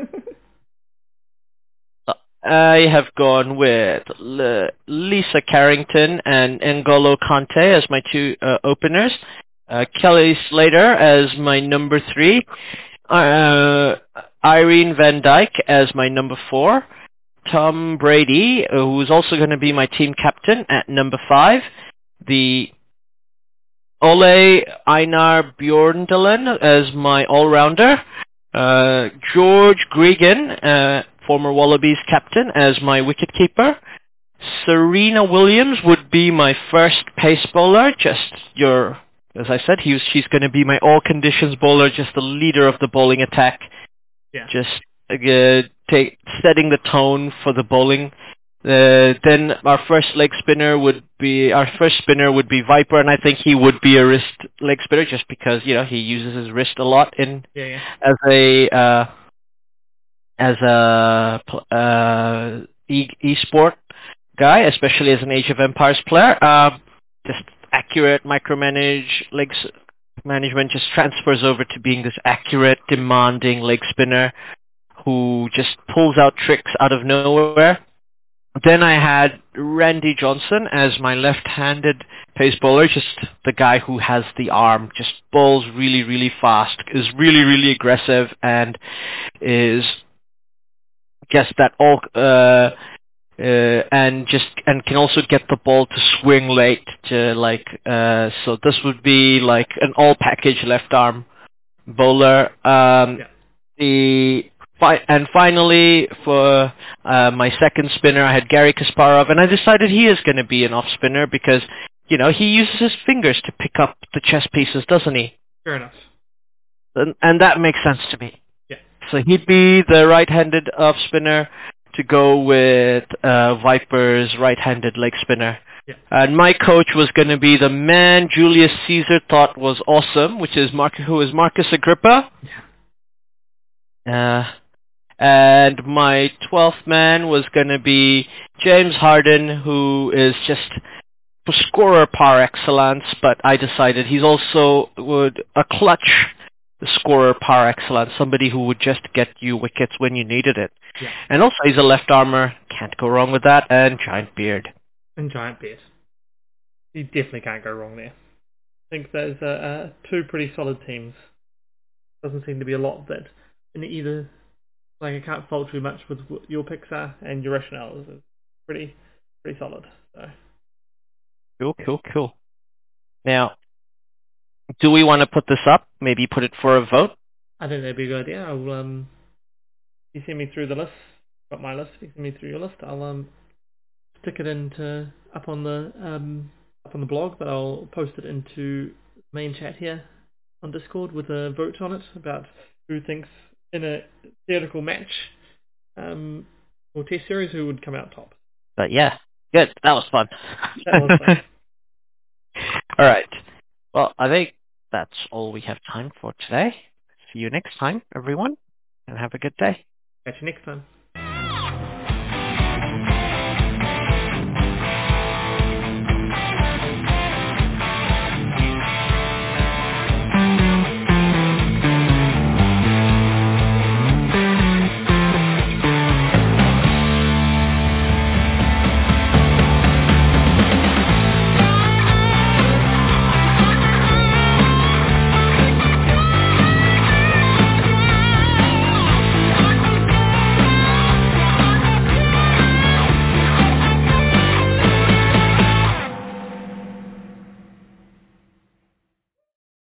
I have gone with Lisa Carrington and N'Golo Kante as my two uh, openers. Uh, Kelly Slater as my number three. Uh, Irene Van Dyk as my number four. Tom Brady, who's also going to be my team captain at number five. The Ole Einar Bjørndalen as my all-rounder. Uh, George Gregan, uh, former Wallabies captain, as my wicketkeeper. Serena Williams would be my first pace bowler, just your, as I said, he was, she's going to be my all conditions bowler, just the leader of the bowling attack, yeah. just uh, take, setting the tone for the bowling. Uh, then our first leg spinner would be our first spinner would be Viper, and I think he would be a wrist leg spinner just because you know he uses his wrist a lot in Yeah. Yeah. as a uh, as a uh, e- e-sport guy, especially as an Age of Empires player. Um, just accurate micromanage legs management just transfers over to being this accurate, demanding leg spinner who just pulls out tricks out of nowhere. Then I had Randy Johnson as my left-handed pace bowler, just the guy who has the arm, just bowls really, really fast, is really, really aggressive, and is guess that all uh, uh, and just and can also get the ball to swing late to like uh, so this would be like an all package left arm bowler um, Yeah. the fi- and finally for uh, my second spinner I had Garry Kasparov and I decided he is going to be an off spinner because you know he uses his fingers to pick up the chess pieces doesn't he Fair enough. and, and that makes sense to me Yeah. so he'd be the right-handed off spinner to go with uh, Viper's right-handed leg spinner. Yeah. And my coach was going to be the man Julius Caesar thought was awesome, which is Mark, who is Marcus Agrippa. Yeah. Uh, and my twelfth man was going to be James Harden, who is just a scorer par excellence. But I decided he's also would a clutch scorer par excellence, somebody who would just get you wickets when you needed it. Yeah. And also he's a left armer, can't go wrong with that, and giant beard. And giant beard. You definitely can't go wrong there. I think those are uh, two pretty solid teams. Doesn't seem to be a lot that in either. Like I can't fault you much with your picks are, and your rationale is pretty pretty solid. So Cool, cool, cool. Now, do we want to put this up? Maybe put it for a vote? I think that'd be a good idea. I'll um, you send me through the list, got my list. You send me through your list, I'll um, stick it into up on the um up on the blog, but I'll post it into main chat here on Discord with a vote on it about who thinks in a theoretical match um, or test series who would come out top. But yeah, good. That was fun. That was fun. all right. Well, I think that's all we have time for today. See you next time, everyone, and have a good day. Catch you next time.